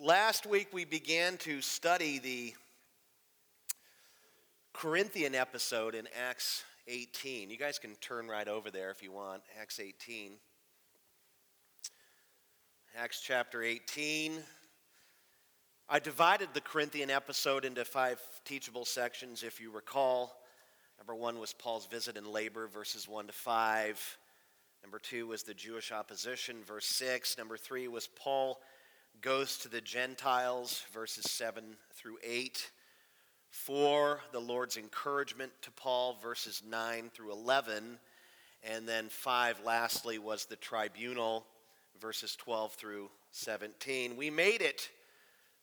Last week we began to study the Corinthian episode in Acts 18. You guys can turn right over there if you want. Acts 18. Acts chapter 18. I divided the Corinthian episode into five teachable sections, if you recall. Number one was Paul's visit and labor, verses 1 to 5. Number two was the Jewish opposition, verse 6. Number three was Paul goes to the Gentiles, verses 7 through 8. Four, the Lord's encouragement to Paul, verses 9 through 11. And then five, lastly, was the tribunal, verses 12 through 17. We made it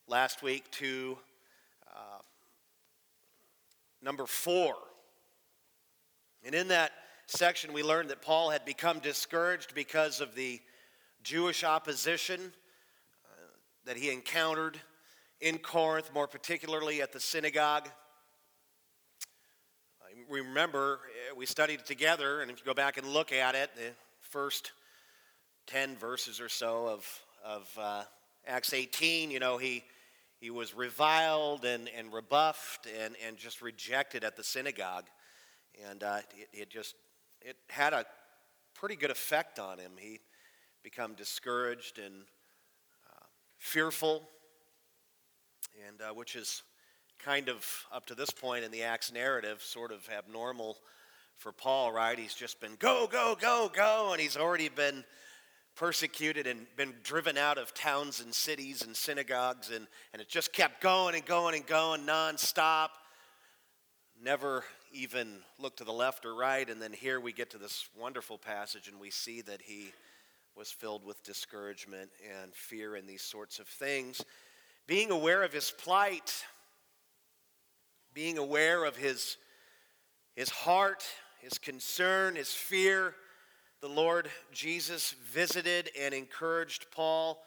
last week to uh, number four. And in that section, we learned that Paul had become discouraged because of the Jewish opposition that he encountered in Corinth, more particularly at the synagogue. We remember eh, we studied it together, and if you go back and look at it, the first 10 verses or so of, of uh, Acts 18, you know, he, he was reviled and, and rebuffed and, and just rejected at the synagogue. And uh, it, it just it had a pretty good effect on him. He become discouraged and fearful, and uh, which is kind of up to this point in the Acts narrative, sort of abnormal for Paul, right? He's just been go, go, go, go, and he's already been persecuted and been driven out of towns and cities and synagogues, and, and it just kept going and going and going nonstop. Never even looked to the left or right, and then here we get to this wonderful passage, and we see that he was filled with discouragement and fear and these sorts of things. Being aware of his plight, being aware of his, his heart, his concern, his fear, the Lord Jesus visited and encouraged Paul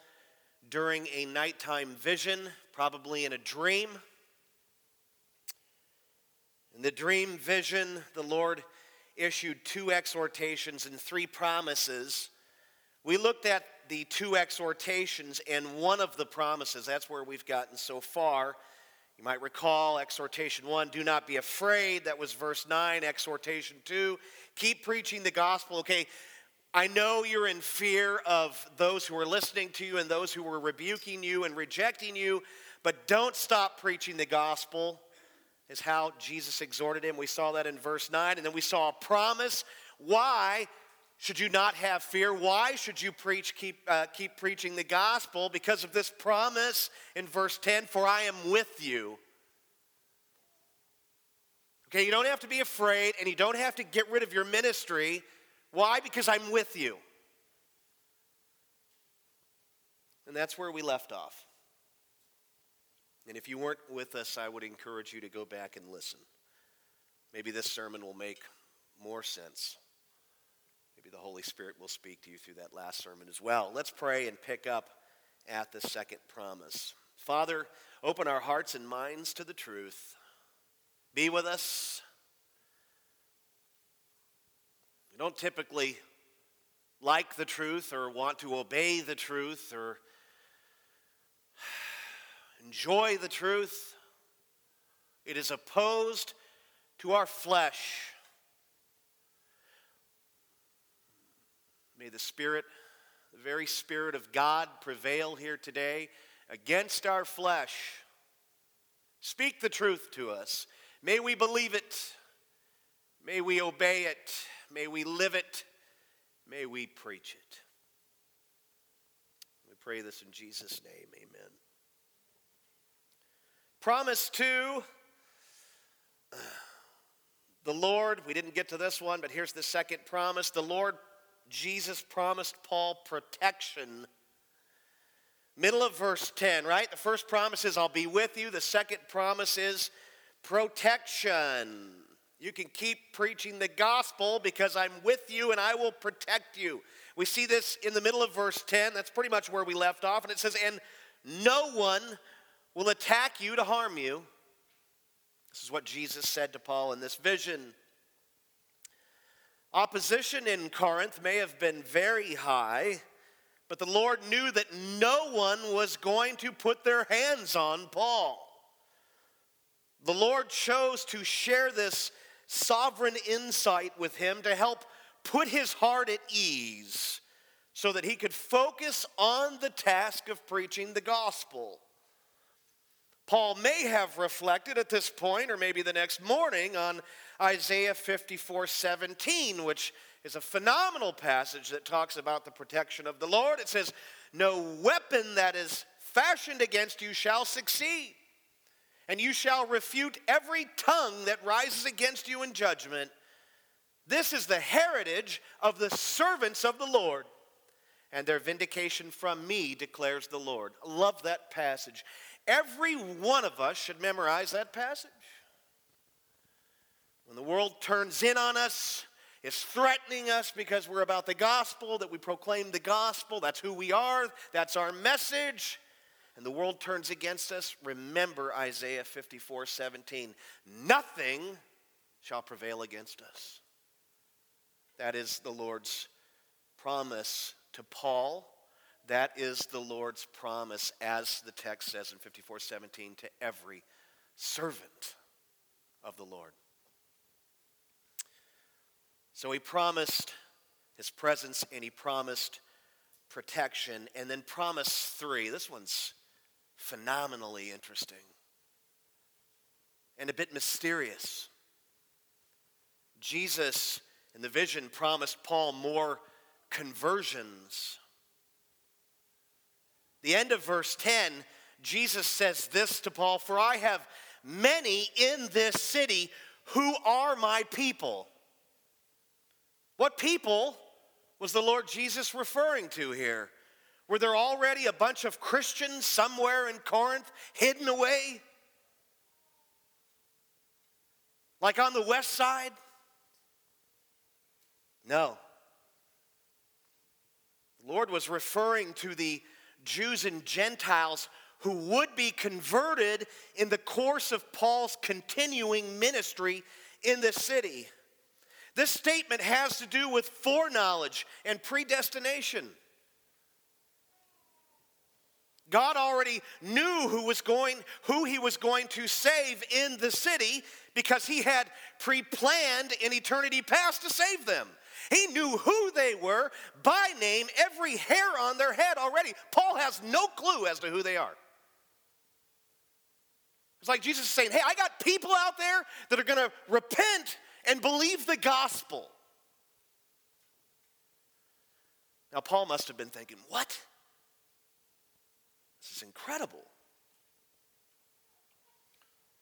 during a nighttime vision, probably in a dream. In the dream vision, the Lord issued two exhortations and three promises we looked at the two exhortations and one of the promises. That's where we've gotten so far. You might recall exhortation one, do not be afraid. That was verse nine. Exhortation two, keep preaching the gospel. Okay, I know you're in fear of those who are listening to you and those who are rebuking you and rejecting you, but don't stop preaching the gospel, is how Jesus exhorted him. We saw that in verse 9. And then we saw a promise. Why? Should you not have fear? Why should you preach, keep, uh, keep preaching the gospel? Because of this promise in verse 10 For I am with you. Okay, you don't have to be afraid and you don't have to get rid of your ministry. Why? Because I'm with you. And that's where we left off. And if you weren't with us, I would encourage you to go back and listen. Maybe this sermon will make more sense. The Holy Spirit will speak to you through that last sermon as well. Let's pray and pick up at the second promise. Father, open our hearts and minds to the truth. Be with us. We don't typically like the truth or want to obey the truth or enjoy the truth. It is opposed to our flesh. May the Spirit, the very Spirit of God, prevail here today against our flesh. Speak the truth two us. May we believe it. May we obey it. May we live it. May we preach it. We pray this in Jesus' name. Amen. Promise to the Lord, we didn't get to this one, but here's the second promise. The Lord Jesus promised Paul protection. Middle of verse 10, right? The first promise is, I'll be with you. The second promise is protection. You can keep preaching the gospel because I'm with you and I will protect you. We see this in the middle of verse 10. That's pretty much where we left off. And it says, And no one will attack you to harm you. This is what Jesus said to Paul in this vision. Opposition in Corinth may have been very high, But the Lord knew that no one was going to put their hands on Paul. The Lord chose to share this sovereign insight with him to help put his heart at ease so that he could focus on the task of preaching the gospel. Paul may have reflected at this point, or maybe the next morning, on Isaiah 54 17, which is a phenomenal passage that talks about the protection of the Lord. It says, No weapon that is fashioned against you shall succeed, and you shall refute every tongue that rises against you in judgment. This is the heritage of the servants of the Lord, and their vindication from me, declares the Lord. love that passage. Every one of us should memorize that passage. When the world turns in on us, is threatening us because we're about the gospel, that we proclaim the gospel, that's who we are, that's our message, and the world turns against us, remember Isaiah 54 17. Nothing shall prevail against us. That is the Lord's promise to Paul that is the Lord's promise, as the text says in 54:17, to every servant of the Lord. So he promised his presence and he promised protection, and then promise three. This one's phenomenally interesting and a bit mysterious. Jesus, in the vision, promised Paul more conversions the end of verse 10, Jesus says this to Paul For I have many in this city who are my people. What people was the Lord Jesus referring to here? Were there already a bunch of Christians somewhere in Corinth hidden away? Like on the west side? No. The Lord was referring to the Jews and Gentiles who would be converted in the course of Paul's continuing ministry in the city. This statement has to do with foreknowledge and predestination. God already knew who was going who he was going to save in the city because he had pre-planned in eternity past to save them. He knew who they were by name, every hair on their head already. Paul has no clue as to who they are. It's like Jesus is saying, Hey, I got people out there that are going to repent and believe the gospel. Now, Paul must have been thinking, What? This is incredible.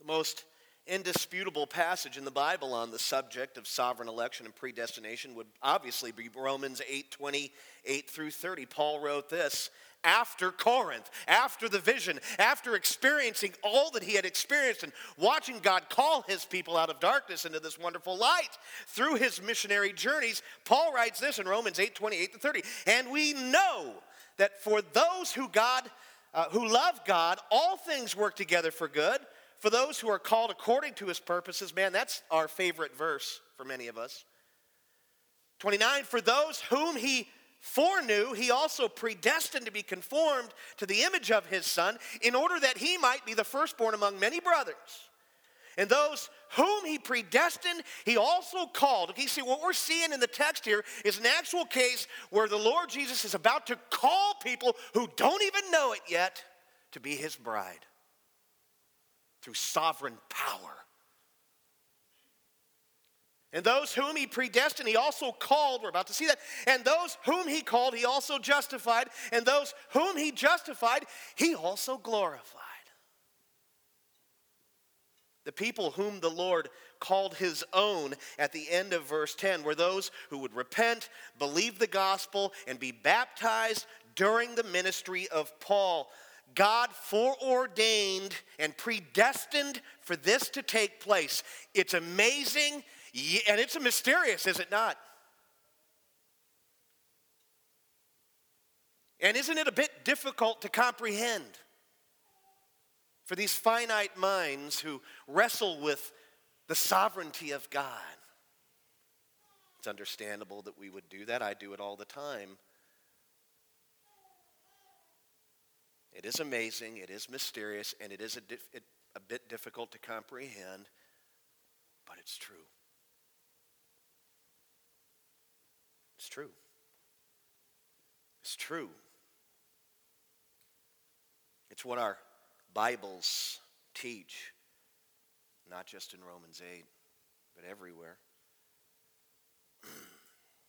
The most indisputable passage in the Bible on the subject of sovereign election and predestination would obviously be Romans 8 28 through 30. Paul wrote this after Corinth, after the vision, after experiencing all that he had experienced and watching God call his people out of darkness into this wonderful light through his missionary journeys. Paul writes this in Romans 8 28 to 30. And we know that for those who God uh, who love God, all things work together for good for those who are called according to his purposes, man, that's our favorite verse for many of us. 29, for those whom he foreknew, he also predestined to be conformed to the image of his son, in order that he might be the firstborn among many brothers. And those whom he predestined, he also called. Okay, see, what we're seeing in the text here is an actual case where the Lord Jesus is about to call people who don't even know it yet to be his bride through sovereign power. And those whom he predestined, he also called. We're about to see that. And those whom he called, he also justified. And those whom he justified, he also glorified. The people whom the Lord called his own at the end of verse 10 were those who would repent, believe the gospel, and be baptized during the ministry of Paul. God foreordained and predestined for this to take place. It's amazing and it's mysterious, is it not? And isn't it a bit difficult to comprehend for these finite minds who wrestle with the sovereignty of God? It's understandable that we would do that. I do it all the time. It is amazing, it is mysterious, and it is a, dif- it, a bit difficult to comprehend, but it's true. It's true. It's true. It's what our Bibles teach, not just in Romans 8, but everywhere.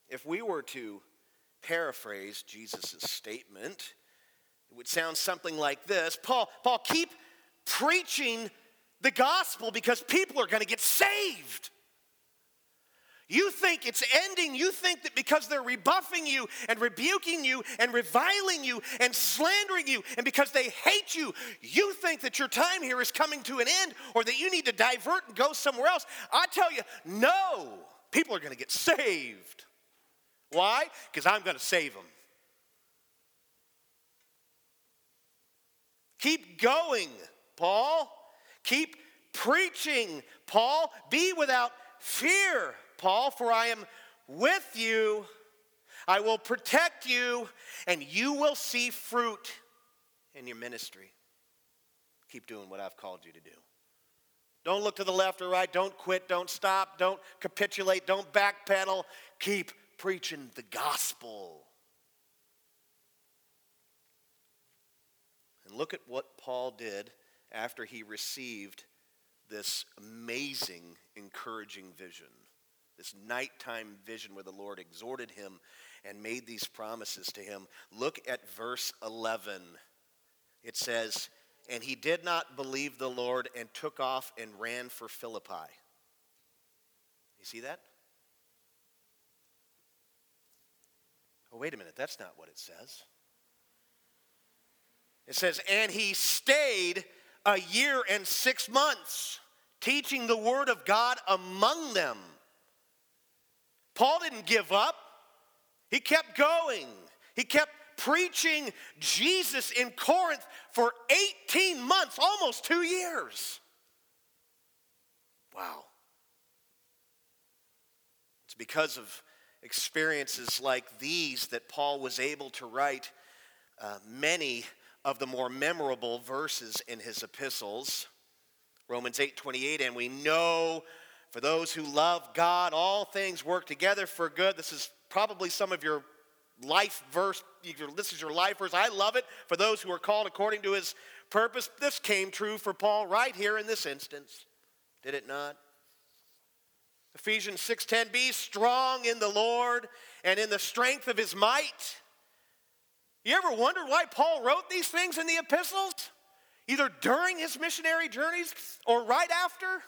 if we were to paraphrase Jesus' statement, it would sound something like this Paul, Paul, keep preaching the gospel because people are going to get saved. You think it's ending. You think that because they're rebuffing you and rebuking you and reviling you and slandering you and because they hate you, you think that your time here is coming to an end or that you need to divert and go somewhere else. I tell you, no. People are going to get saved. Why? Because I'm going to save them. Keep going, Paul. Keep preaching, Paul. Be without fear, Paul, for I am with you. I will protect you, and you will see fruit in your ministry. Keep doing what I've called you to do. Don't look to the left or right. Don't quit. Don't stop. Don't capitulate. Don't backpedal. Keep preaching the gospel. Look at what Paul did after he received this amazing, encouraging vision, this nighttime vision where the Lord exhorted him and made these promises to him. Look at verse 11. It says, And he did not believe the Lord and took off and ran for Philippi. You see that? Oh, wait a minute, that's not what it says. It says, and he stayed a year and six months, teaching the word of God among them. Paul didn't give up, he kept going. He kept preaching Jesus in Corinth for 18 months, almost two years. Wow. It's because of experiences like these that Paul was able to write uh, many of the more memorable verses in his epistles. Romans 8:28 and we know for those who love God all things work together for good. This is probably some of your life verse this is your life verse. I love it for those who are called according to his purpose. This came true for Paul right here in this instance. Did it not? Ephesians 6:10 be strong in the Lord and in the strength of his might. You ever wondered why Paul wrote these things in the epistles? Either during his missionary journeys or right after?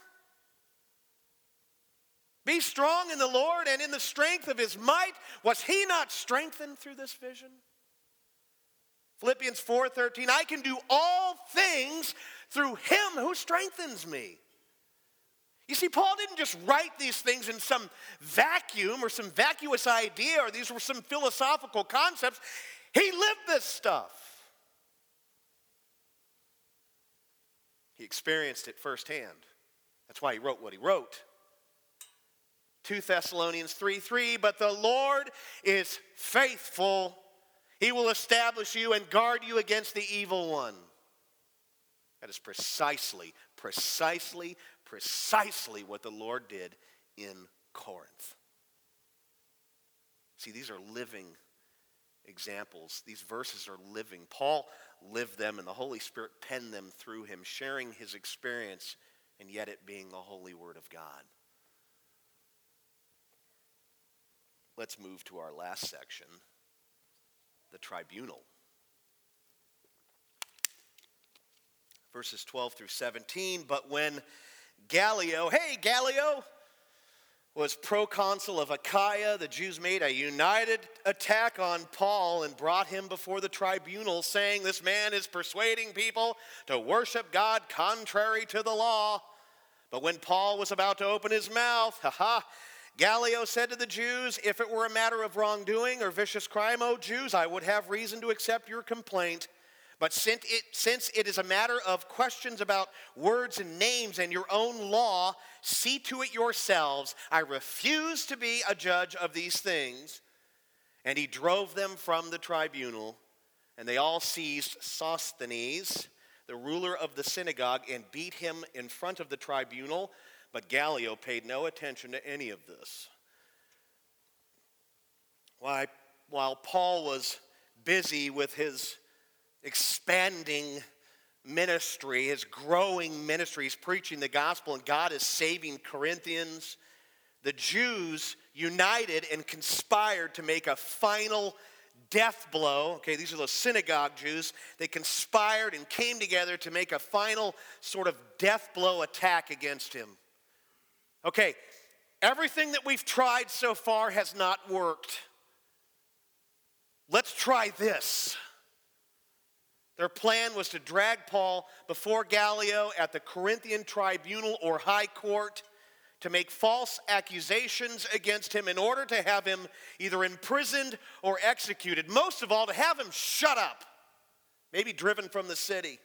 Be strong in the Lord and in the strength of his might. Was he not strengthened through this vision? Philippians 4:13 I can do all things through him who strengthens me. You see, Paul didn't just write these things in some vacuum or some vacuous idea or these were some philosophical concepts. He lived this stuff. He experienced it firsthand. That's why he wrote what he wrote. 2 Thessalonians 3 3, but the Lord is faithful. He will establish you and guard you against the evil one. That is precisely, precisely, precisely what the Lord did in Corinth. See, these are living examples. These verses are living. Paul lived them, and the Holy Spirit penned them through him, sharing his experience, and yet it being the holy word of God. Let's move to our last section the tribunal. Verses 12 through 17. But when Gallio, hey, Gallio, was proconsul of Achaia. The Jews made a united attack on Paul and brought him before the tribunal, saying, This man is persuading people to worship God contrary to the law. But when Paul was about to open his mouth, ha ha, Gallio said to the Jews, If it were a matter of wrongdoing or vicious crime, O Jews, I would have reason to accept your complaint. But since it, since it is a matter of questions about words and names and your own law, see to it yourselves. I refuse to be a judge of these things. And he drove them from the tribunal. And they all seized Sosthenes, the ruler of the synagogue, and beat him in front of the tribunal. But Gallio paid no attention to any of this. While Paul was busy with his expanding ministry, his growing ministry, he's preaching the gospel, and God is saving Corinthians, the Jews united and conspired to make a final death blow. Okay, these are the synagogue Jews. They conspired and came together to make a final sort of death blow attack against him. Okay, everything that we've tried so far has not worked. Let's try this. Their plan was to drag Paul before Gallio at the Corinthian tribunal or high court to make false accusations against him in order to have him either imprisoned or executed. Most of all, to have him shut up, maybe driven from the city.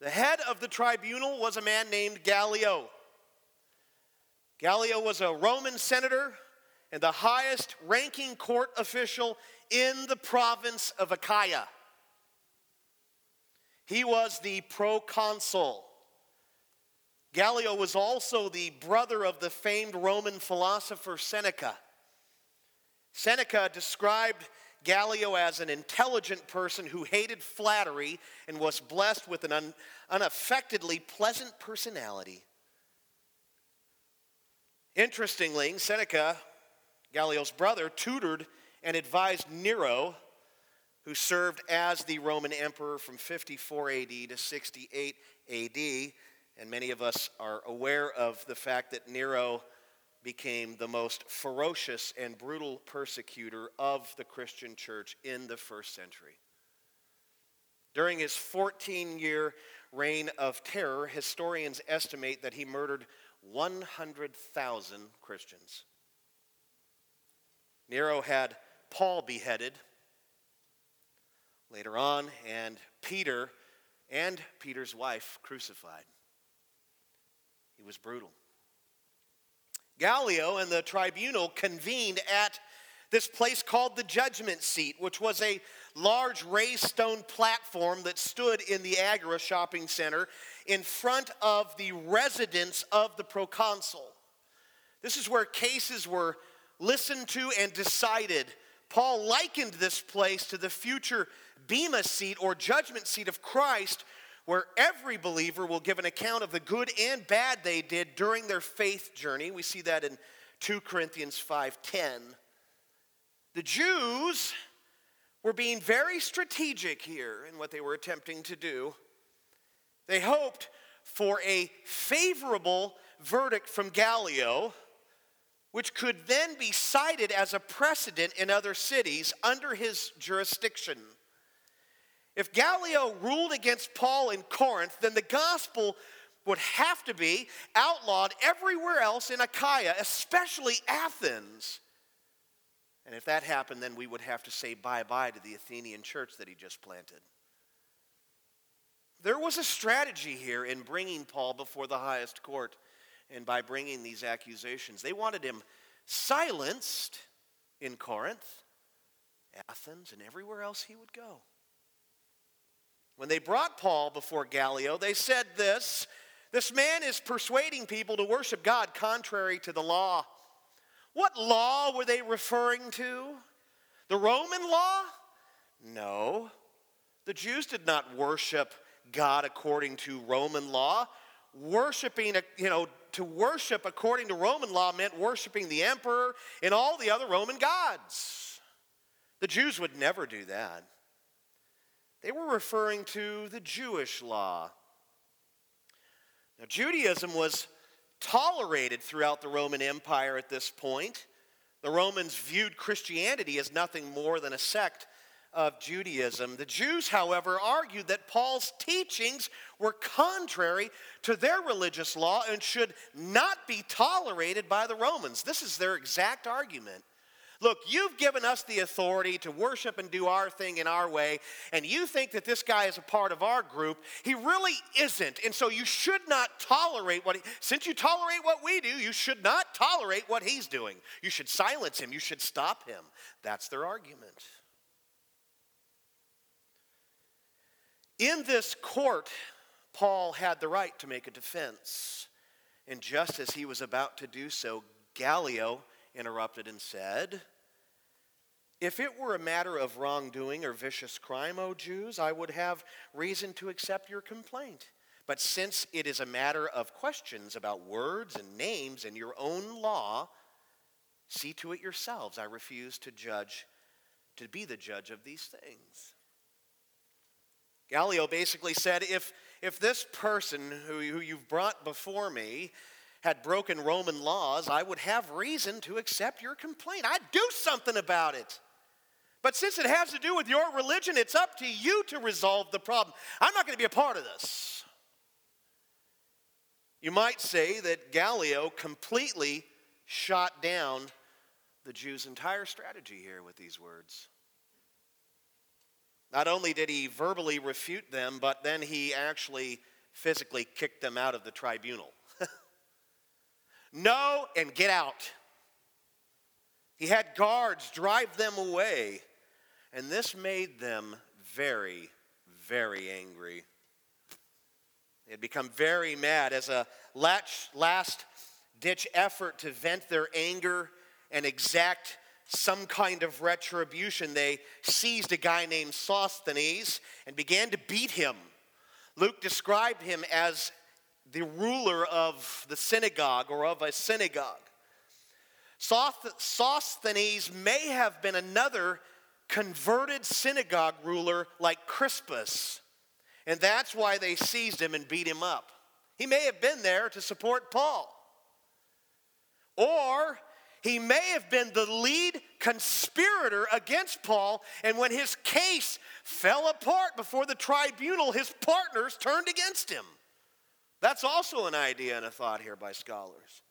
The head of the tribunal was a man named Gallio. Gallio was a Roman senator and the highest ranking court official in the province of Achaia. He was the proconsul. Gallio was also the brother of the famed Roman philosopher Seneca. Seneca described Gallio as an intelligent person who hated flattery and was blessed with an un- unaffectedly pleasant personality. Interestingly, Seneca, Gallio's brother, tutored and advised Nero, who served as the Roman emperor from 54 AD to 68 AD and many of us are aware of the fact that Nero became the most ferocious and brutal persecutor of the Christian church in the first century. During his 14 year reign of terror, historians estimate that he murdered 100,000 Christians. Nero had Paul beheaded later on, and Peter and Peter's wife crucified. He was brutal. Gallio and the tribunal convened at this place called the judgment seat, which was a large raised stone platform that stood in the Agora shopping center in front of the residence of the proconsul. This is where cases were listened to and decided. Paul likened this place to the future Bema seat or judgment seat of Christ, where every believer will give an account of the good and bad they did during their faith journey. We see that in 2 Corinthians 5:10. The Jews were being very strategic here in what they were attempting to do. They hoped for a favorable verdict from Gallio, which could then be cited as a precedent in other cities under his jurisdiction. If Gallio ruled against Paul in Corinth, then the gospel would have to be outlawed everywhere else in Achaia, especially Athens. And if that happened, then we would have to say bye bye to the Athenian church that he just planted. There was a strategy here in bringing Paul before the highest court and by bringing these accusations. They wanted him silenced in Corinth, Athens, and everywhere else he would go. When they brought Paul before Gallio, they said this This man is persuading people to worship God contrary to the law. What law were they referring to? The Roman law? No. The Jews did not worship God according to Roman law. Worshiping, you know, to worship according to Roman law meant worshiping the emperor and all the other Roman gods. The Jews would never do that. They were referring to the Jewish law. Now, Judaism was tolerated throughout the Roman Empire at this point. The Romans viewed Christianity as nothing more than a sect of Judaism. The Jews, however, argued that Paul's teachings were contrary to their religious law and should not be tolerated by the Romans. This is their exact argument. Look, you've given us the authority to worship and do our thing in our way, and you think that this guy is a part of our group. He really isn't. And so you should not tolerate what he, since you tolerate what we do, you should not tolerate what he's doing. You should silence him, you should stop him. That's their argument. In this court, Paul had the right to make a defense. And just as he was about to do so, Gallio interrupted and said, If it were a matter of wrongdoing or vicious crime, O Jews, I would have reason to accept your complaint. But since it is a matter of questions about words and names and your own law, see to it yourselves. I refuse to judge, to be the judge of these things. Gallio basically said if, if this person who, who you've brought before me had broken Roman laws, I would have reason to accept your complaint. I'd do something about it. But since it has to do with your religion, it's up to you to resolve the problem. I'm not going to be a part of this. You might say that Gallio completely shot down the Jews' entire strategy here with these words. Not only did he verbally refute them, but then he actually physically kicked them out of the tribunal. No, and get out. He had guards drive them away, and this made them very, very angry. They had become very mad as a last ditch effort to vent their anger and exact some kind of retribution. They seized a guy named Sosthenes and began to beat him. Luke described him as the ruler of the synagogue or of a synagogue. Sosthenes may have been another converted synagogue ruler like Crispus and that's why they seized him and beat him up. He may have been there to support Paul. Or he may have been the lead conspirator against Paul, and when his case fell apart before the tribunal, his partners turned against him. That's also an idea and a thought here by scholars.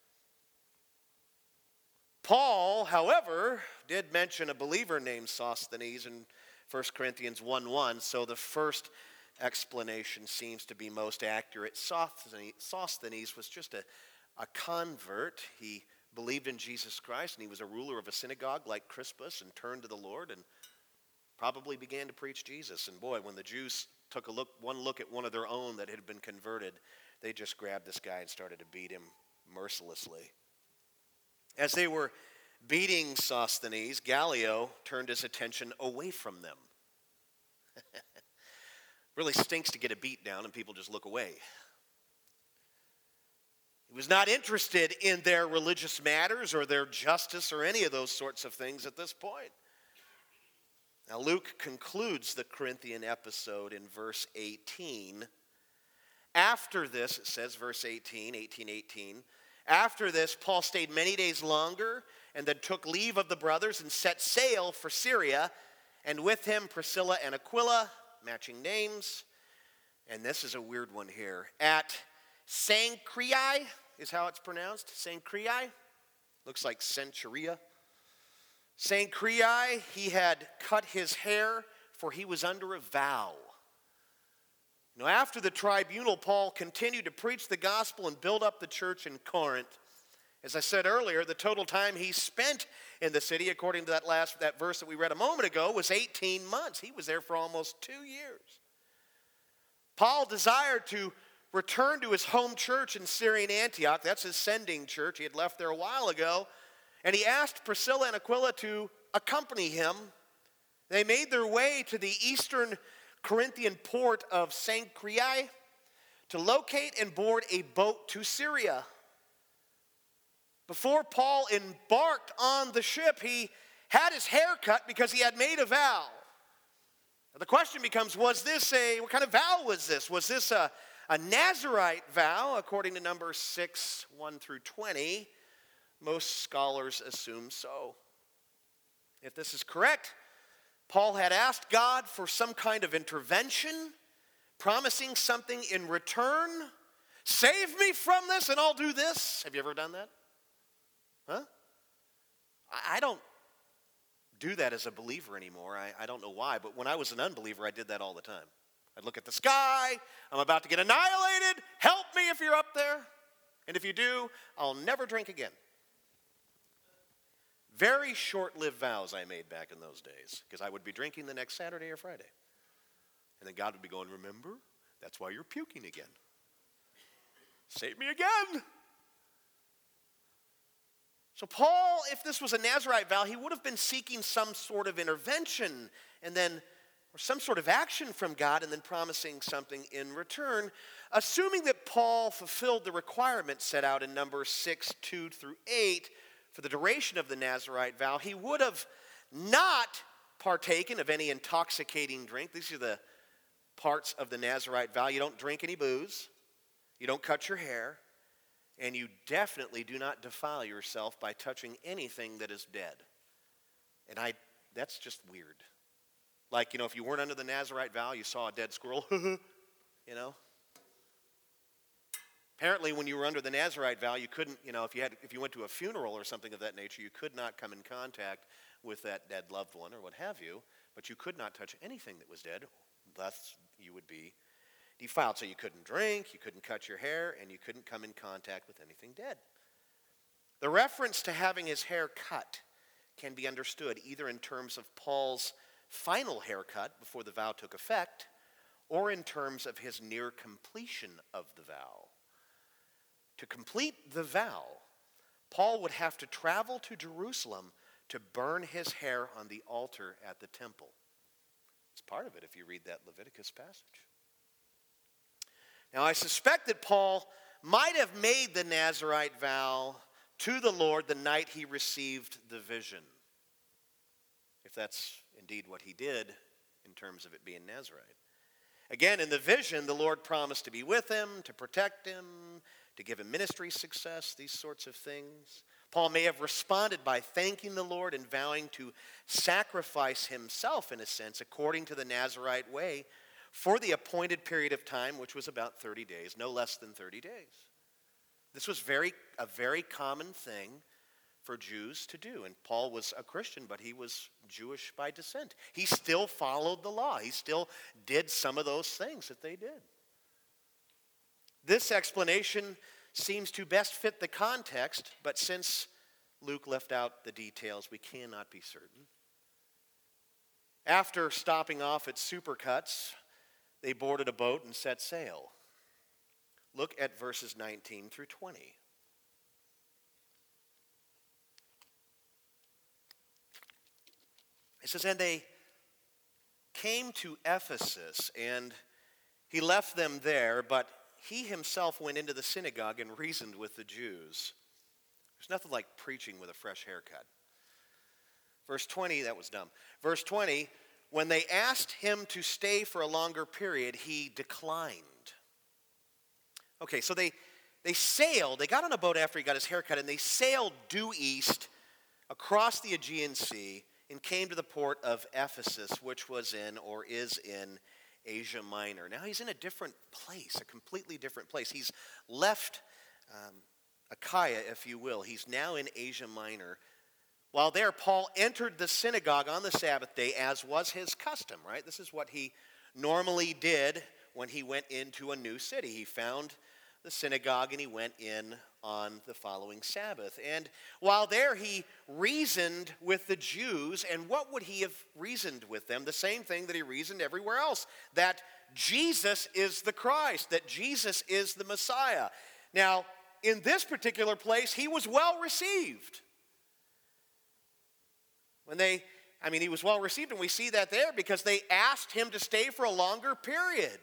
Paul, however, did mention a believer named Sosthenes in 1 Corinthians 1 1, so the first explanation seems to be most accurate. Sosthenes was just a, a convert. He believed in Jesus Christ and he was a ruler of a synagogue like Crispus and turned to the Lord and probably began to preach Jesus. And boy, when the Jews took a look, one look at one of their own that had been converted, they just grabbed this guy and started to beat him mercilessly. As they were beating Sosthenes, Gallio turned his attention away from them. really stinks to get a beat down and people just look away. He was not interested in their religious matters or their justice or any of those sorts of things at this point. Now, Luke concludes the Corinthian episode in verse 18. After this, it says, verse 18, 18, 18. After this, Paul stayed many days longer and then took leave of the brothers and set sail for Syria, and with him Priscilla and Aquila matching names. And this is a weird one here. At Cenchreae is how it's pronounced. Cenchreae. Looks like Centuria. Cenchreae, he had cut his hair, for he was under a vow. Now, after the tribunal, Paul continued to preach the gospel and build up the church in Corinth. As I said earlier, the total time he spent in the city, according to that last that verse that we read a moment ago, was 18 months. He was there for almost two years. Paul desired to return to his home church in Syrian Antioch. That's his sending church. He had left there a while ago. And he asked Priscilla and Aquila to accompany him. They made their way to the eastern Corinthian port of Cenchreae to locate and board a boat to Syria. Before Paul embarked on the ship, he had his hair cut because he had made a vow. Now the question becomes was this a, what kind of vow was this? Was this a, a Nazarite vow, according to number 6, 1 through 20? Most scholars assume so. If this is correct, Paul had asked God for some kind of intervention, promising something in return. Save me from this and I'll do this. Have you ever done that? Huh? I don't do that as a believer anymore. I, I don't know why, but when I was an unbeliever, I did that all the time. I'd look at the sky, I'm about to get annihilated. Help me if you're up there. And if you do, I'll never drink again. Very short lived vows I made back in those days because I would be drinking the next Saturday or Friday. And then God would be going, Remember? That's why you're puking again. Save me again. So, Paul, if this was a Nazarite vow, he would have been seeking some sort of intervention and then, or some sort of action from God and then promising something in return. Assuming that Paul fulfilled the requirements set out in Numbers 6, 2 through 8 for the duration of the Nazarite vow, he would have not partaken of any intoxicating drink. These are the parts of the Nazarite vow. You don't drink any booze, you don't cut your hair, and you definitely do not defile yourself by touching anything that is dead. And I that's just weird. Like, you know, if you weren't under the Nazarite vow, you saw a dead squirrel, you know? Apparently, when you were under the Nazarite vow, you couldn't, you know, if you, had, if you went to a funeral or something of that nature, you could not come in contact with that dead loved one or what have you, but you could not touch anything that was dead, thus, you would be defiled. So you couldn't drink, you couldn't cut your hair, and you couldn't come in contact with anything dead. The reference to having his hair cut can be understood either in terms of Paul's final haircut before the vow took effect, or in terms of his near completion of the vow. To complete the vow, Paul would have to travel to Jerusalem to burn his hair on the altar at the temple. It's part of it if you read that Leviticus passage. Now, I suspect that Paul might have made the Nazarite vow to the Lord the night he received the vision, if that's indeed what he did in terms of it being Nazarite. Again, in the vision, the Lord promised to be with him, to protect him, to give him ministry success, these sorts of things. Paul may have responded by thanking the Lord and vowing to sacrifice himself, in a sense, according to the Nazarite way, for the appointed period of time, which was about 30 days, no less than 30 days. This was very, a very common thing for Jews to do. And Paul was a Christian, but he was Jewish by descent. He still followed the law, he still did some of those things that they did. This explanation seems to best fit the context, but since Luke left out the details, we cannot be certain. After stopping off at Supercuts, they boarded a boat and set sail. Look at verses 19 through 20. It says, And they came to Ephesus, and he left them there, but he himself went into the synagogue and reasoned with the Jews. There's nothing like preaching with a fresh haircut. Verse 20, that was dumb. Verse 20, when they asked him to stay for a longer period, he declined. Okay, so they, they sailed, they got on a boat after he got his haircut, and they sailed due east across the Aegean Sea and came to the port of Ephesus, which was in or is in Asia Minor. Now he's in a different place, a completely different place. He's left um, Achaia, if you will. He's now in Asia Minor. While there, Paul entered the synagogue on the Sabbath day, as was his custom, right? This is what he normally did when he went into a new city. He found the synagogue and he went in on the following Sabbath. And while there, he reasoned with the Jews. And what would he have reasoned with them? The same thing that he reasoned everywhere else that Jesus is the Christ, that Jesus is the Messiah. Now, in this particular place, he was well received. When they, I mean, he was well received, and we see that there because they asked him to stay for a longer period.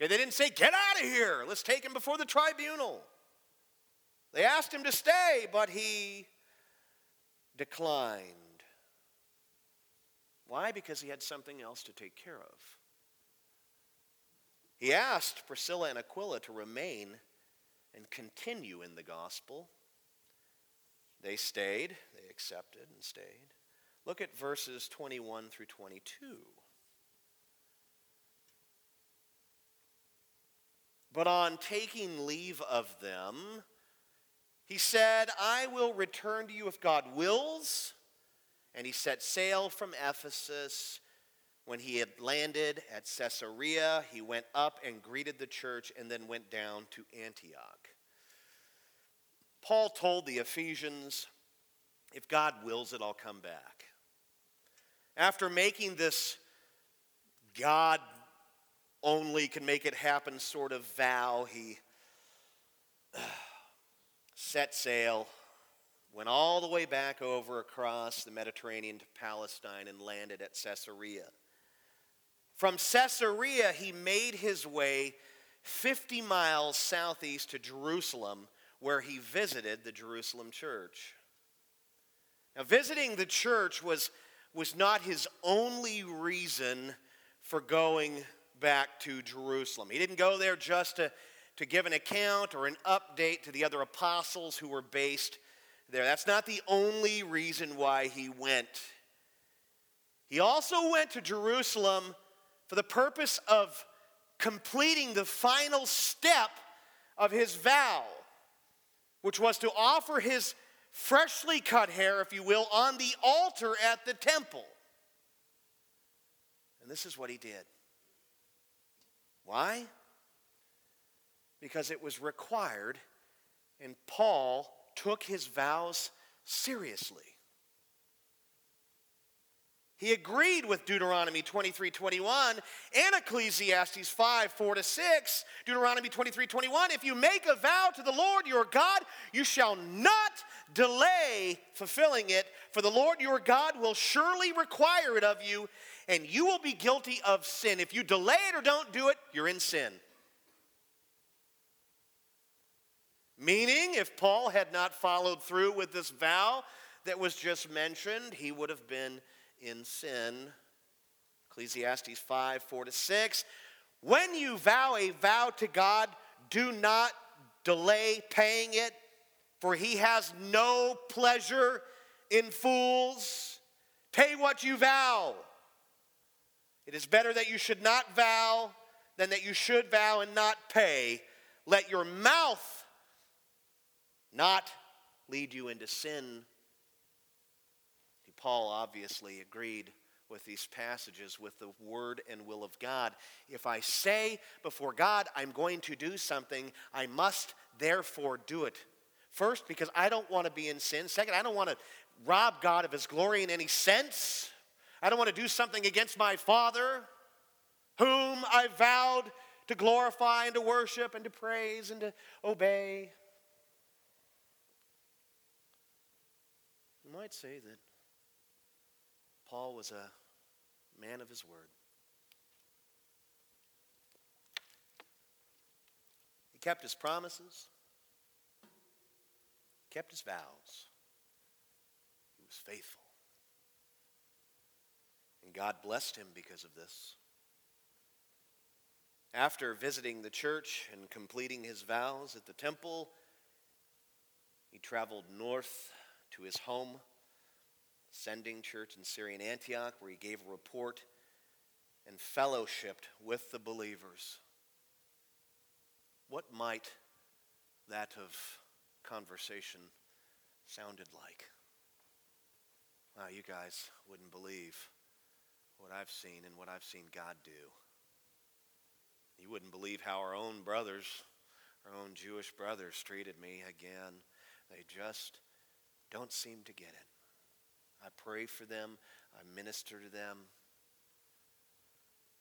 Okay, they didn't say, Get out of here, let's take him before the tribunal. They asked him to stay, but he declined. Why? Because he had something else to take care of. He asked Priscilla and Aquila to remain and continue in the gospel. They stayed, they accepted and stayed. Look at verses 21 through 22. But on taking leave of them, he said, I will return to you if God wills. And he set sail from Ephesus. When he had landed at Caesarea, he went up and greeted the church and then went down to Antioch. Paul told the Ephesians, if God wills it, I'll come back. After making this God only can make it happen sort of vow, he set sail, went all the way back over across the Mediterranean to Palestine, and landed at Caesarea. From Caesarea, he made his way 50 miles southeast to Jerusalem, where he visited the Jerusalem church. Now, visiting the church was, was not his only reason for going back to Jerusalem. He didn't go there just to, to give an account or an update to the other apostles who were based there. That's not the only reason why he went. He also went to Jerusalem for the purpose of completing the final step of his vow, which was to offer his freshly cut hair, if you will, on the altar at the temple. And this is what he did. Why? Because it was required, and Paul took his vows seriously. He agreed with Deuteronomy 23 21 and Ecclesiastes 5 4 to 6. Deuteronomy 23 21 If you make a vow to the Lord your God, you shall not delay fulfilling it, for the Lord your God will surely require it of you, and you will be guilty of sin. If you delay it or don't do it, you're in sin. Meaning, if Paul had not followed through with this vow that was just mentioned, he would have been in sin. Ecclesiastes 5 4 to 6. When you vow a vow to God, do not delay paying it, for he has no pleasure in fools. Pay what you vow. It is better that you should not vow than that you should vow and not pay. Let your mouth not lead you into sin Paul obviously agreed with these passages with the word and will of God. If I say before God, I'm going to do something, I must therefore do it. First, because I don't want to be in sin. Second, I don't want to rob God of his glory in any sense. I don't want to do something against my Father, whom I vowed to glorify and to worship and to praise and to obey. You might say that Paul was a man of his word. He kept his promises, kept his vows. He was faithful. And God blessed him because of this. After visiting the church and completing his vows at the temple, he traveled north to his home sending church in Syrian Antioch, where he gave a report and fellowshipped with the believers. What might that of conversation sounded like? Wow, you guys wouldn't believe what I've seen and what I've seen God do. You wouldn't believe how our own brothers, our own Jewish brothers, treated me again. They just don't seem to get it. I pray for them. I minister to them.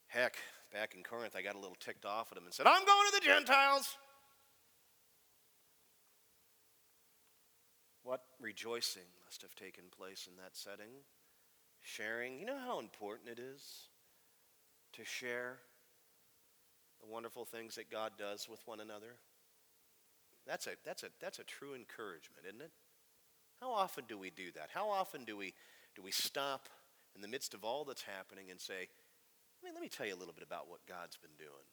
Heck, back in Corinth, I got a little ticked off at them and said, I'm going to the Gentiles. What rejoicing must have taken place in that setting? Sharing. You know how important it is to share the wonderful things that God does with one another? That's a, that's a, that's a true encouragement, isn't it? How often do we do that? How often do we, do we stop in the midst of all that's happening and say, I mean, let me tell you a little bit about what God's been doing.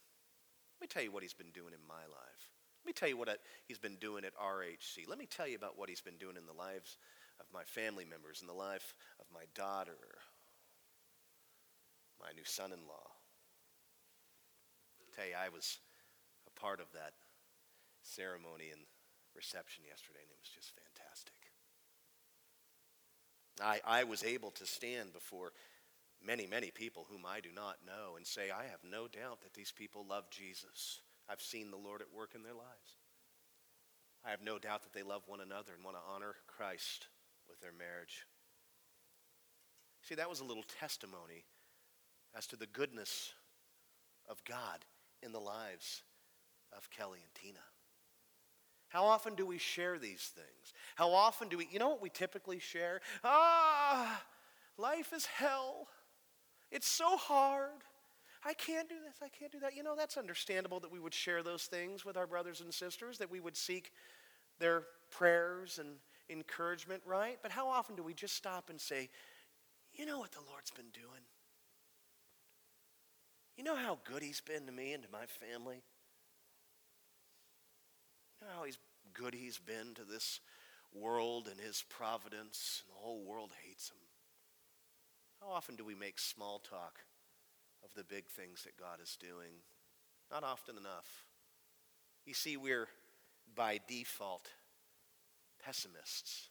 Let me tell you what he's been doing in my life. Let me tell you what he's been doing at RHC. Let me tell you about what he's been doing in the lives of my family members, in the life of my daughter, my new son in law. Tell you, I was a part of that ceremony and reception yesterday, and it was just fantastic. I, I was able to stand before many, many people whom I do not know and say, I have no doubt that these people love Jesus. I've seen the Lord at work in their lives. I have no doubt that they love one another and want to honor Christ with their marriage. See, that was a little testimony as to the goodness of God in the lives of Kelly and Tina? How often do we share these things? How often do we, you know what we typically share? Ah, life is hell. It's so hard. I can't do this. I can't do that. You know, that's understandable that we would share those things with our brothers and sisters, that we would seek their prayers and encouragement, right? But how often do we just stop and say, you know what the Lord's been doing? You know how good He's been to me and to my family? You know how he's good He's been to this world and His providence, and the whole world hates Him? How often do we make small talk of the big things that God is doing? Not often enough. You see, we're by default pessimists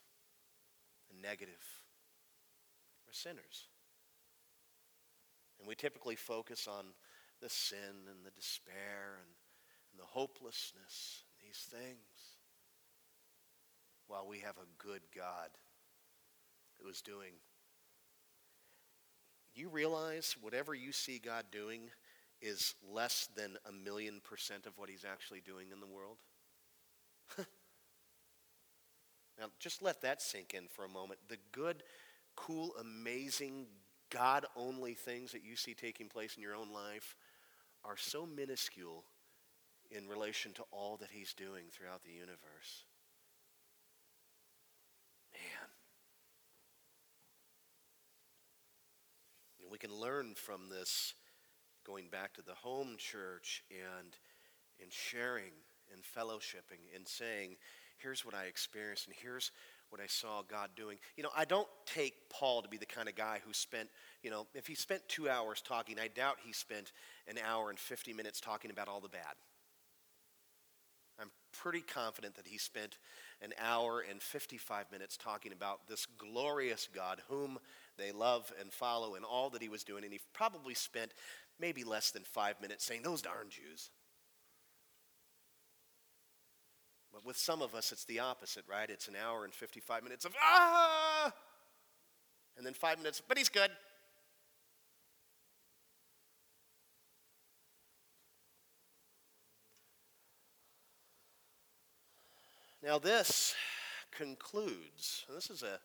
and negative. We're sinners. And we typically focus on the sin and the despair and, and the hopelessness, these things, while we have a good God who is doing. You realize whatever you see God doing is less than a million percent of what he's actually doing in the world? now, just let that sink in for a moment. The good, cool, amazing, God only things that you see taking place in your own life are so minuscule in relation to all that He's doing throughout the universe. Man. And we can learn from this going back to the home church and in sharing and fellowshipping and saying, here's what I experienced and here's what I saw God doing. You know, I don't take Paul to be the kind of guy who spent, you know, if he spent two hours talking, I doubt he spent an hour and 50 minutes talking about all the bad. I'm pretty confident that he spent an hour and 55 minutes talking about this glorious God whom they love and follow and all that he was doing. And he probably spent maybe less than five minutes saying, Those darn Jews. But with some of us, it's the opposite, right? It's an hour and 55 minutes of, ah! And then five minutes, but he's good. Now, this concludes, this is a,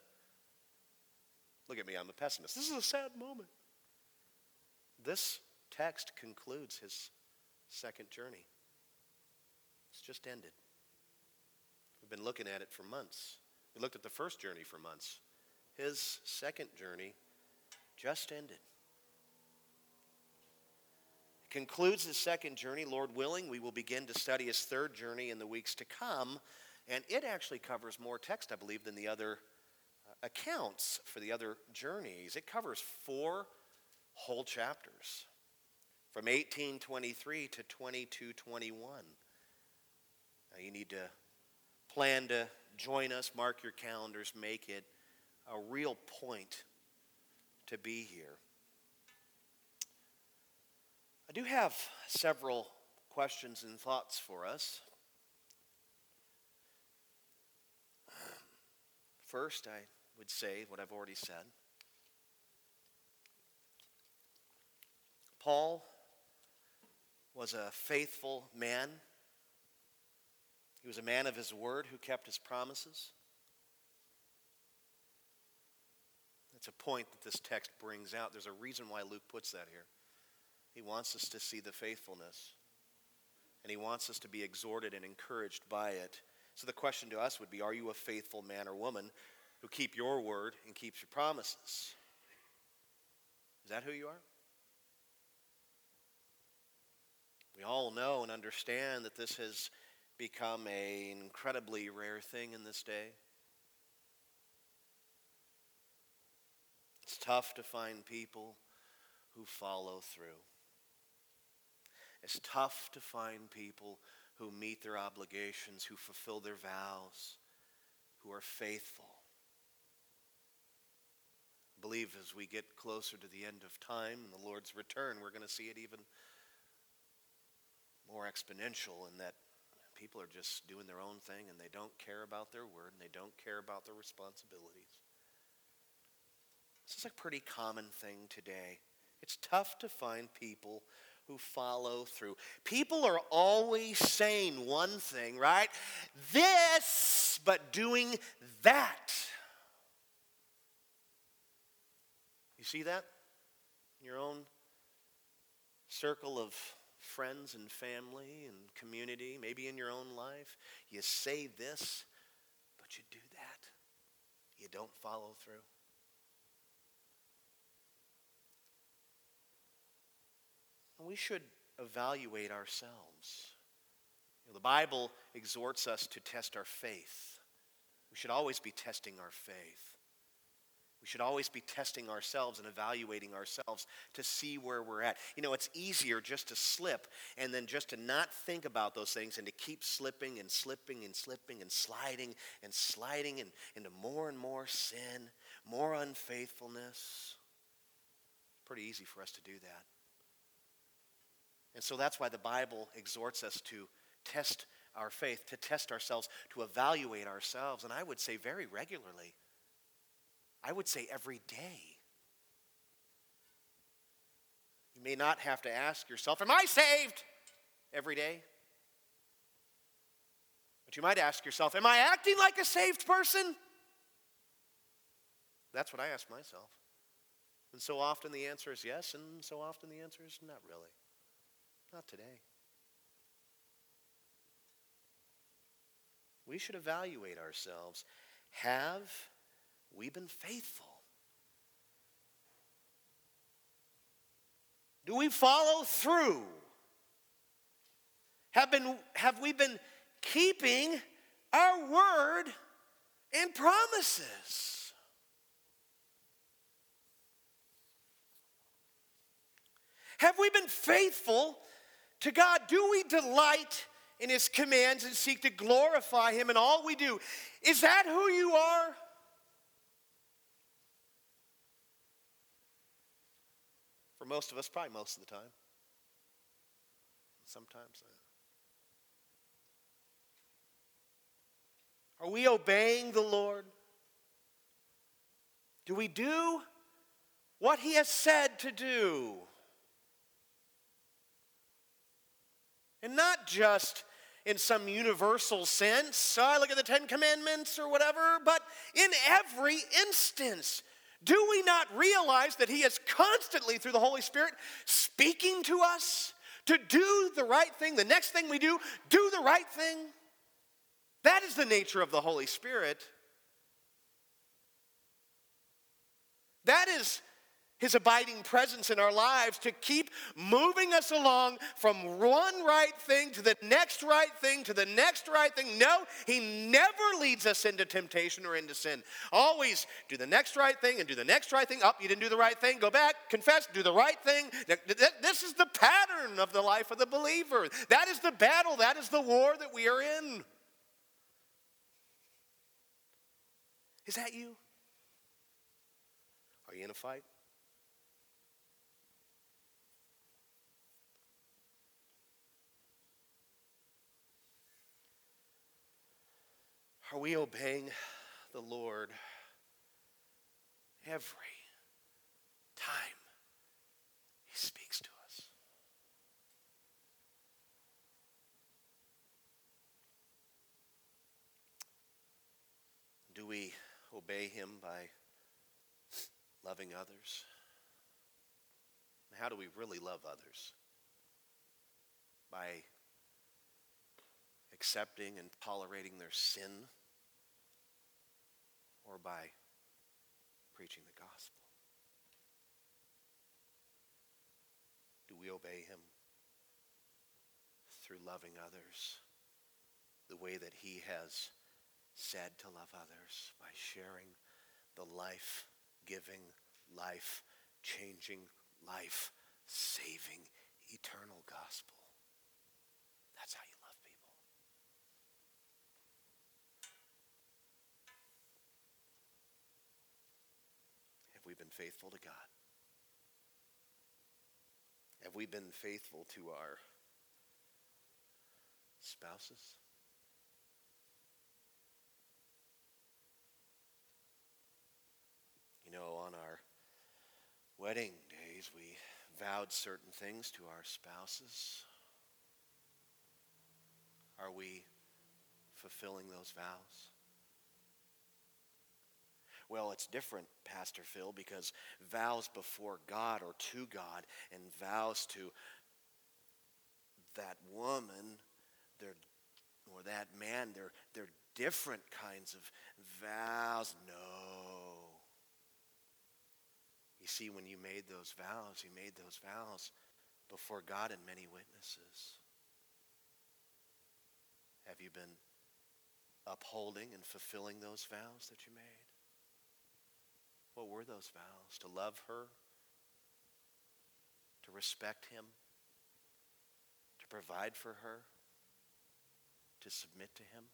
look at me, I'm a pessimist. This is a sad moment. This text concludes his second journey. It's just ended We've been looking at it for months. We looked at the first journey for months. His second journey just ended. It Concludes his second journey, Lord willing, we will begin to study his third journey in the weeks to come. And it actually covers more text, I believe, than the other uh, accounts for the other journeys. It covers four whole chapters from 1823 to 2221. Now you need to plan to join us, mark your calendars, make it a real point to be here. I do have several questions and thoughts for us. First, I would say what I've already said. Paul was a faithful man he was a man of his word who kept his promises. That's a point that this text brings out. There's a reason why Luke puts that here. He wants us to see the faithfulness, and he wants us to be exhorted and encouraged by it. So the question to us would be Are you a faithful man or woman who keep your word and keeps your promises? Is that who you are? We all know and understand that this has become an incredibly rare thing in this day. It's tough to find people who follow through. It's tough to find people who meet their obligations, who fulfill their vows, who are faithful. I believe as we get closer to the end of time and the Lord's return, we're going to see it even more exponential in that people are just doing their own thing and they don't care about their word and they don't care about their responsibilities. This is a pretty common thing today. It's tough to find people who follow through. People are always saying one thing, right? This, but doing that. You see that in your own circle of friends and family and community, maybe in your own life? You say this, but you do that. You don't follow through. We should evaluate ourselves. You know, the Bible exhorts us to test our faith. We should always be testing our faith. We should always be testing ourselves and evaluating ourselves to see where we're at. You know, it's easier just to slip and then just to not think about those things and to keep slipping and slipping and slipping and sliding and sliding and, into more and more sin, more unfaithfulness. Pretty easy for us to do that. And so that's why the Bible exhorts us to test our faith, to test ourselves, to evaluate ourselves. And I would say very regularly. I would say every day. You may not have to ask yourself, Am I saved? every day. But you might ask yourself, Am I acting like a saved person? That's what I ask myself. And so often the answer is yes, and so often the answer is not really. Not today. We should evaluate ourselves. Have we been faithful? Do we follow through? Have, been, have we been keeping our word and promises? Have we been faithful to God, do we delight in His commands and seek to glorify Him in all we do? Is that who you are? For most of us, probably most of the time. Sometimes. Uh, are we obeying the Lord? Do we do what He has said to do? And not just in some universal sense, oh, I look at the Ten Commandments or whatever, but in every instance. Do we not realize that He is constantly, through the Holy Spirit, speaking to us to do the right thing? The next thing we do, do the right thing. That is the nature of the Holy Spirit. That is his abiding presence in our lives to keep moving us along from one right thing to the next right thing to the next right thing. No, he never leads us into temptation or into sin. Always do the next right thing and do the next right thing. Up, oh, you didn't do the right thing. Go back, confess, do the right thing. This is the pattern of the life of the believer. That is the battle, that is the war that we are in. Is that you? Are you in a fight? Are we obeying the Lord every time He speaks to us? Do we obey Him by loving others? How do we really love others? By accepting and tolerating their sin? Or by preaching the gospel? Do we obey him through loving others the way that he has said to love others by sharing the life giving, life changing, life saving, eternal gospel? That's how you we been faithful to God? Have we been faithful to our spouses? You know, on our wedding days, we vowed certain things to our spouses. Are we fulfilling those vows? Well, it's different, Pastor Phil, because vows before God or to God and vows to that woman they're, or that man, they're, they're different kinds of vows. No. You see, when you made those vows, you made those vows before God and many witnesses. Have you been upholding and fulfilling those vows that you made? What were those vows? To love her, to respect him, to provide for her, to submit to him,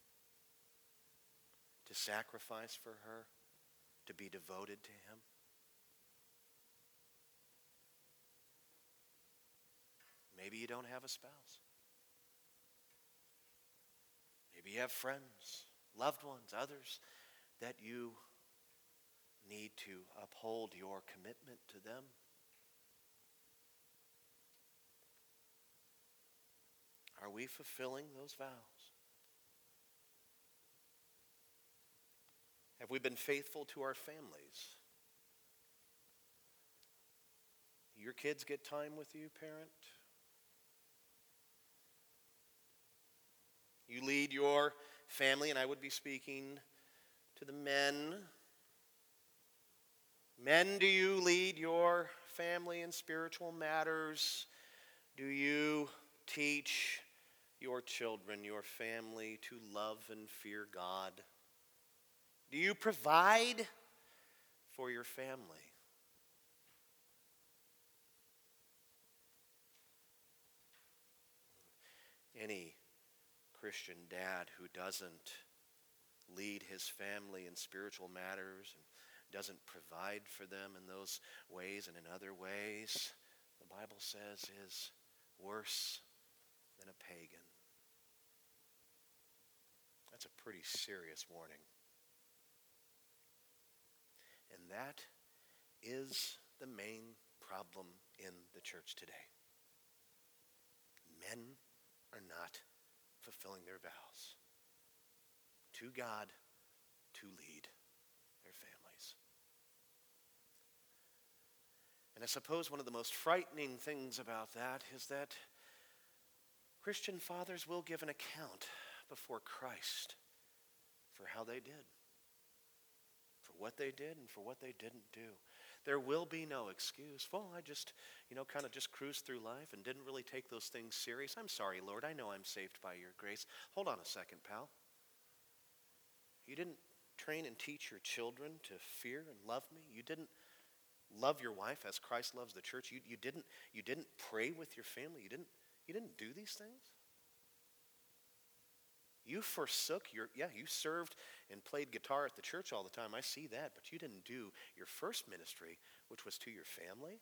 to sacrifice for her, to be devoted to him. Maybe you don't have a spouse. Maybe you have friends, loved ones, others that you need to uphold your commitment to them. Are we fulfilling those vows? Have we been faithful to our families? Your kids get time with you, parent? You lead your family, and I would be speaking to the men. Men, do you lead your family in spiritual matters? Do you teach your children, your family, to love and fear God? Do you provide for your family? Any Christian dad who doesn't lead his family in spiritual matters and doesn't provide for them in those ways and in other ways, the Bible says is worse than a pagan. That's a pretty serious warning. And that is the main problem in the church today. Men are not fulfilling their vows to God to lead their families. And I suppose one of the most frightening things about that is that Christian fathers will give an account before Christ for how they did, for what they did, and for what they didn't do. There will be no excuse. Well, I just, you know, kind of just cruised through life and didn't really take those things serious. I'm sorry, Lord. I know I'm saved by your grace. Hold on a second, pal. You didn't train and teach your children to fear and love me. You didn't love your wife as Christ loves the church. You, you, didn't, you didn't pray with your family. You didn't, you didn't do these things. You forsook your, yeah, you served and played guitar at the church all the time. I see that. But you didn't do your first ministry, which was to your family.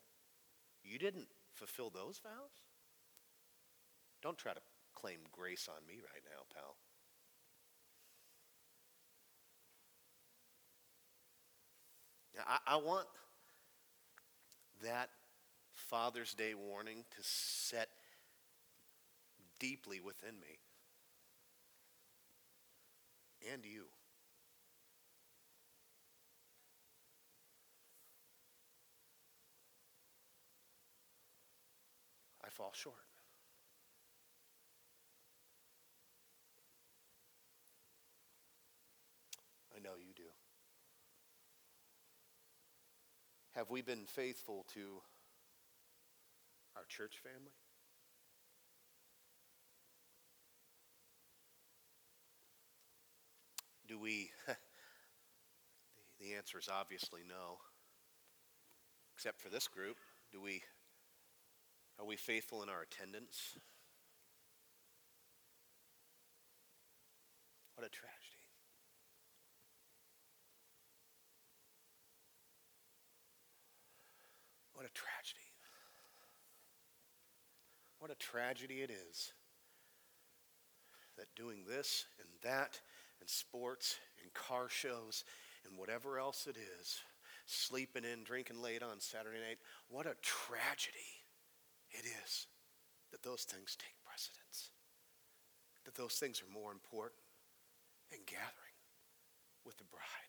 You didn't fulfill those vows. Don't try to claim grace on me right now, pal. I, I want that Father's Day warning to set deeply within me and you. I fall short. I know you do. Have we been faithful to our church family? Do we? the answer is obviously no. Except for this group, do we? Are we faithful in our attendance? What a tragedy. What a tragedy. What a tragedy it is that doing this and that and sports and car shows and whatever else it is, sleeping in, drinking late on Saturday night. What a tragedy it is that those things take precedence, that those things are more important than gathering with the bride.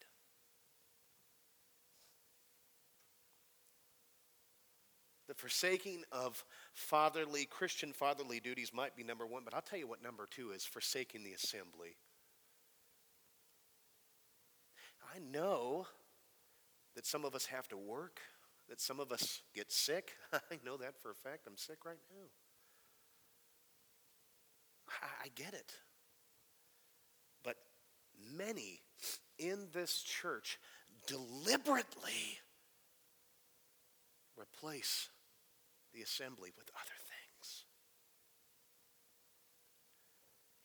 The forsaking of fatherly, Christian fatherly duties might be number one, but I'll tell you what number two is forsaking the assembly. I know that some of us have to work, that some of us get sick. I know that for a fact. I'm sick right now. I, I get it. But many in this church deliberately replace the assembly with other things.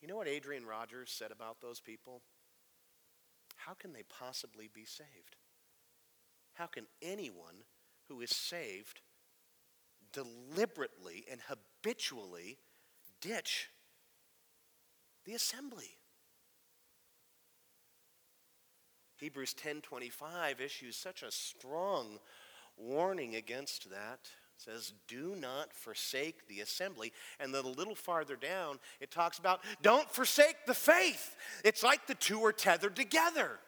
You know what Adrian Rogers said about those people? How can they possibly be saved? How can anyone who is saved deliberately and habitually ditch the assembly? Hebrews 10:25 issues such a strong warning against that. Says, "Do not forsake the assembly." And then a little farther down, it talks about, "Don't forsake the faith." It's like the two are tethered together.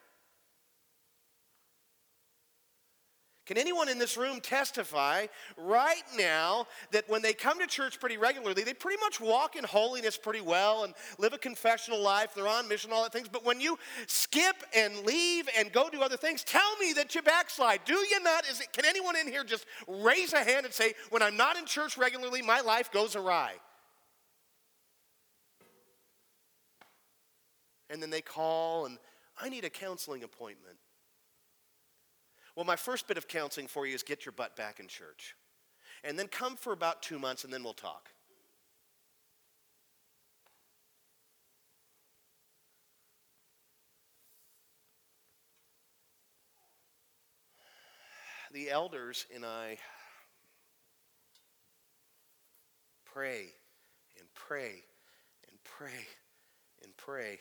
Can anyone in this room testify right now that when they come to church pretty regularly, they pretty much walk in holiness pretty well and live a confessional life, they're on mission, all that things, but when you skip and leave and go do other things, tell me that you backslide. Do you not? Is it, can anyone in here just raise a hand and say, when I'm not in church regularly, my life goes awry? And then they call and I need a counseling appointment. Well, my first bit of counseling for you is get your butt back in church. And then come for about two months and then we'll talk. The elders and I pray and pray and pray and pray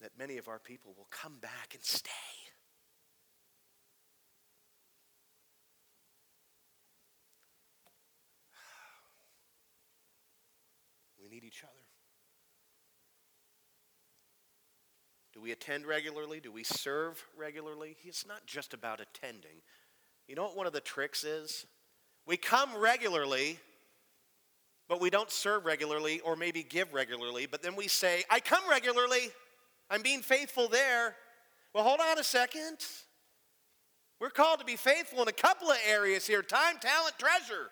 that many of our people will come back and stay. We need each other. Do we attend regularly? Do we serve regularly? It's not just about attending. You know what one of the tricks is? We come regularly, but we don't serve regularly or maybe give regularly, but then we say, I come regularly. I'm being faithful there. Well, hold on a second. We're called to be faithful in a couple of areas here time, talent, treasure.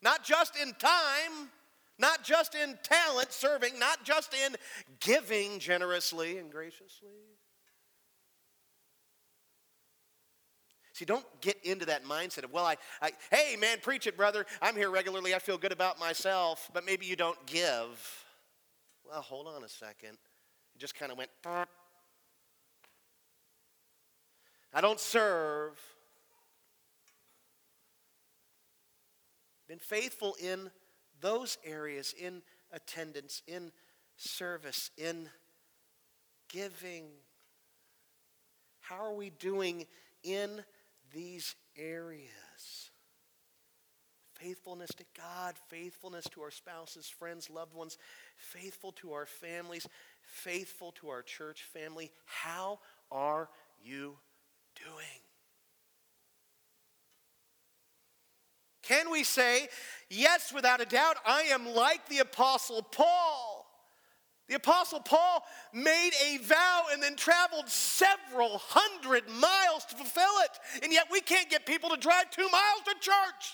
Not just in time, not just in talent serving, not just in giving generously and graciously. See, don't get into that mindset of, well, I, I, hey, man, preach it, brother. I'm here regularly. I feel good about myself, but maybe you don't give. Well, hold on a second. It just kind of went. I don't serve. Been faithful in those areas, in attendance, in service, in giving. How are we doing in these areas? faithfulness to God, faithfulness to our spouses, friends, loved ones, faithful to our families, faithful to our church family. How are you doing? Can we say, yes, without a doubt, I am like the Apostle Paul? The Apostle Paul made a vow and then traveled several hundred miles to fulfill it, and yet we can't get people to drive two miles to church.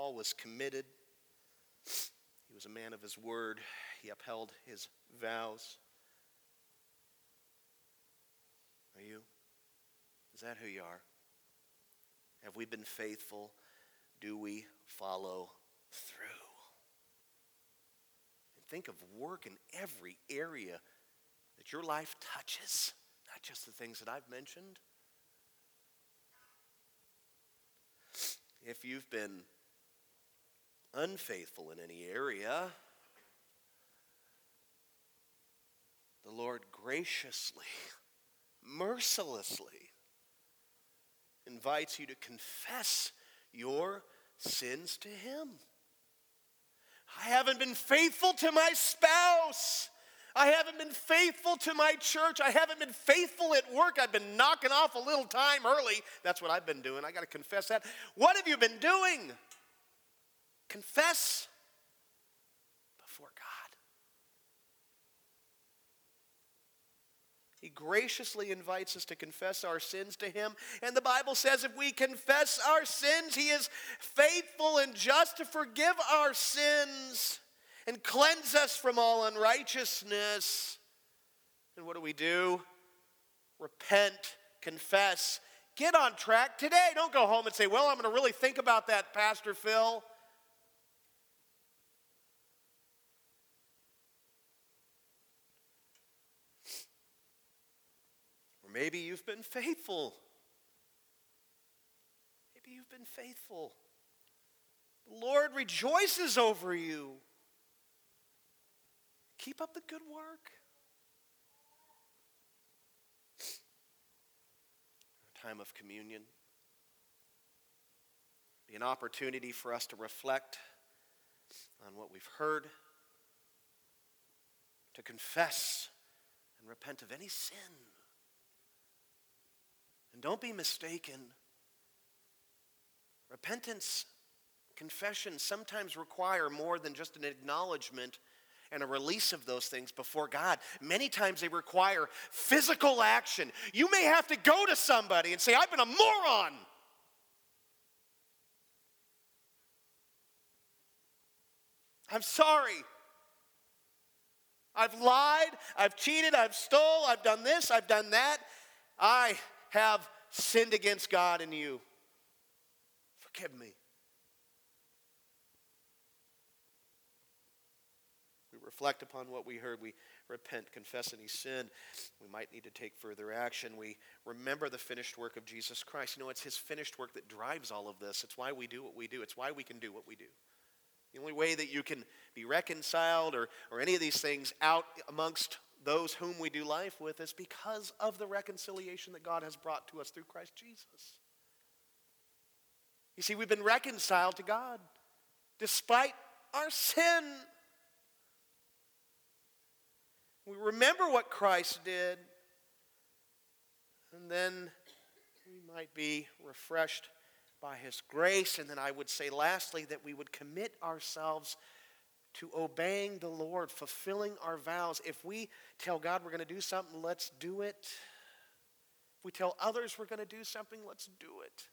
Paul was committed. He was a man of his word. He upheld his vows. Are you? Is that who you are? Have we been faithful? Do we follow through? And think of work in every area that your life touches, not just the things that I've mentioned. If you've been unfaithful in any area, the Lord graciously, mercilessly invites you to confess your sins to Him. I haven't been faithful to my spouse. I haven't been faithful to my church. I haven't been faithful at work. I've been knocking off a little time early. That's what I've been doing. I got to confess that. What have you been doing? Confess before God. He graciously invites us to confess our sins to Him. And the Bible says if we confess our sins, He is faithful and just to forgive our sins and cleanse us from all unrighteousness. And what do we do? Repent, confess, get on track today. Don't go home and say, Well, I'm going to really think about that, Pastor Phil. Or maybe you've been faithful. Maybe you've been faithful. The Lord rejoices over you. Keep up the good work. Time of communion be an opportunity for us to reflect on what we've heard, to confess and repent of any sin. And don't be mistaken. Repentance, confession sometimes require more than just an acknowledgement and a release of those things before God. Many times they require physical action. You may have to go to somebody and say, I've been a moron. I'm sorry. I've lied, I've cheated, I've stole, I've done this, I've done that. I have sinned against God and you. Forgive me. We reflect upon what we heard. We repent, confess any sin. We might need to take further action. We remember the finished work of Jesus Christ. You know, it's his finished work that drives all of this. It's why we do what we do, it's why we can do what we do. The only way that you can be reconciled or, or any of these things out amongst those whom we do life with is because of the reconciliation that God has brought to us through Christ Jesus. You see, we've been reconciled to God despite our sin. We remember what Christ did, and then we might be refreshed by His grace. And then I would say, lastly, that we would commit ourselves to obeying the Lord, fulfilling our vows. If we tell God we're going to do something, let's do it. If we tell others we're going to do something, let's do it.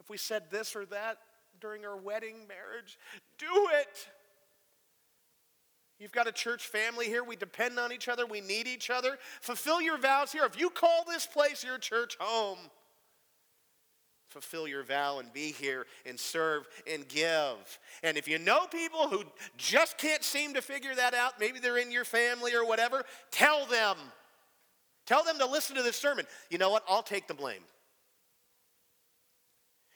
If we said this or that during our wedding marriage, do it. You've got a church family here. We depend on each other. We need each other. Fulfill your vows here. If you call this place your church home, fulfill your vow and be here and serve and give. And if you know people who just can't seem to figure that out, maybe they're in your family or whatever, tell them. Tell them to listen to this sermon. You know what? I'll take the blame.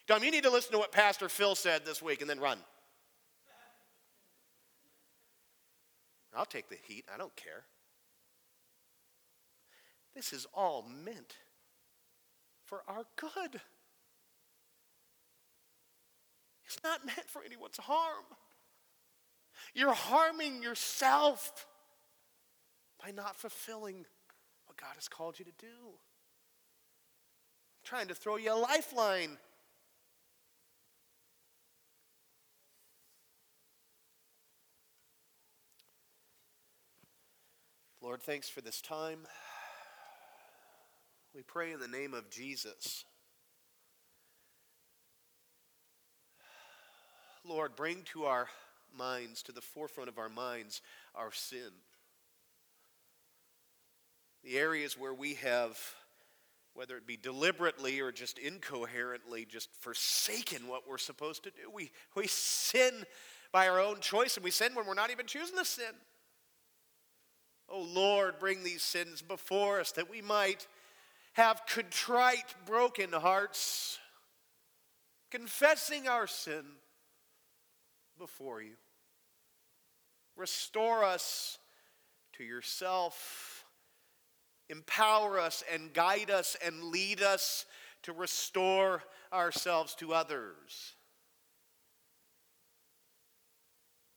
Tom, you need to listen to what Pastor Phil said this week and then run. I'll take the heat. I don't care. This is all meant for our good. It's not meant for anyone's harm. You're harming yourself by not fulfilling what God has called you to do. I'm trying to throw you a lifeline. Lord, thanks for this time. We pray in the name of Jesus. Lord, bring to our minds, to the forefront of our minds, our sin. The areas where we have, whether it be deliberately or just incoherently, just forsaken what we're supposed to do. We, we sin by our own choice, and we sin when we're not even choosing to sin. Oh Lord, bring these sins before us that we might have contrite, broken hearts, confessing our sin, before you. Restore us to yourself. Empower us and guide us and lead us to restore ourselves to others.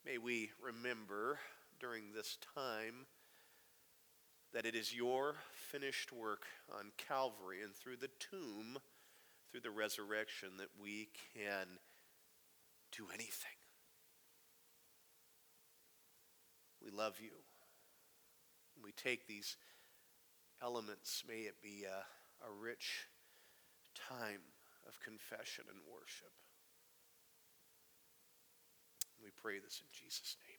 May we remember during this time that it is your finished work on Calvary and through the tomb, through the resurrection, that we can do anything. We love you. We take these elements, may it be a, a rich time of confession and worship. We pray this in Jesus' name.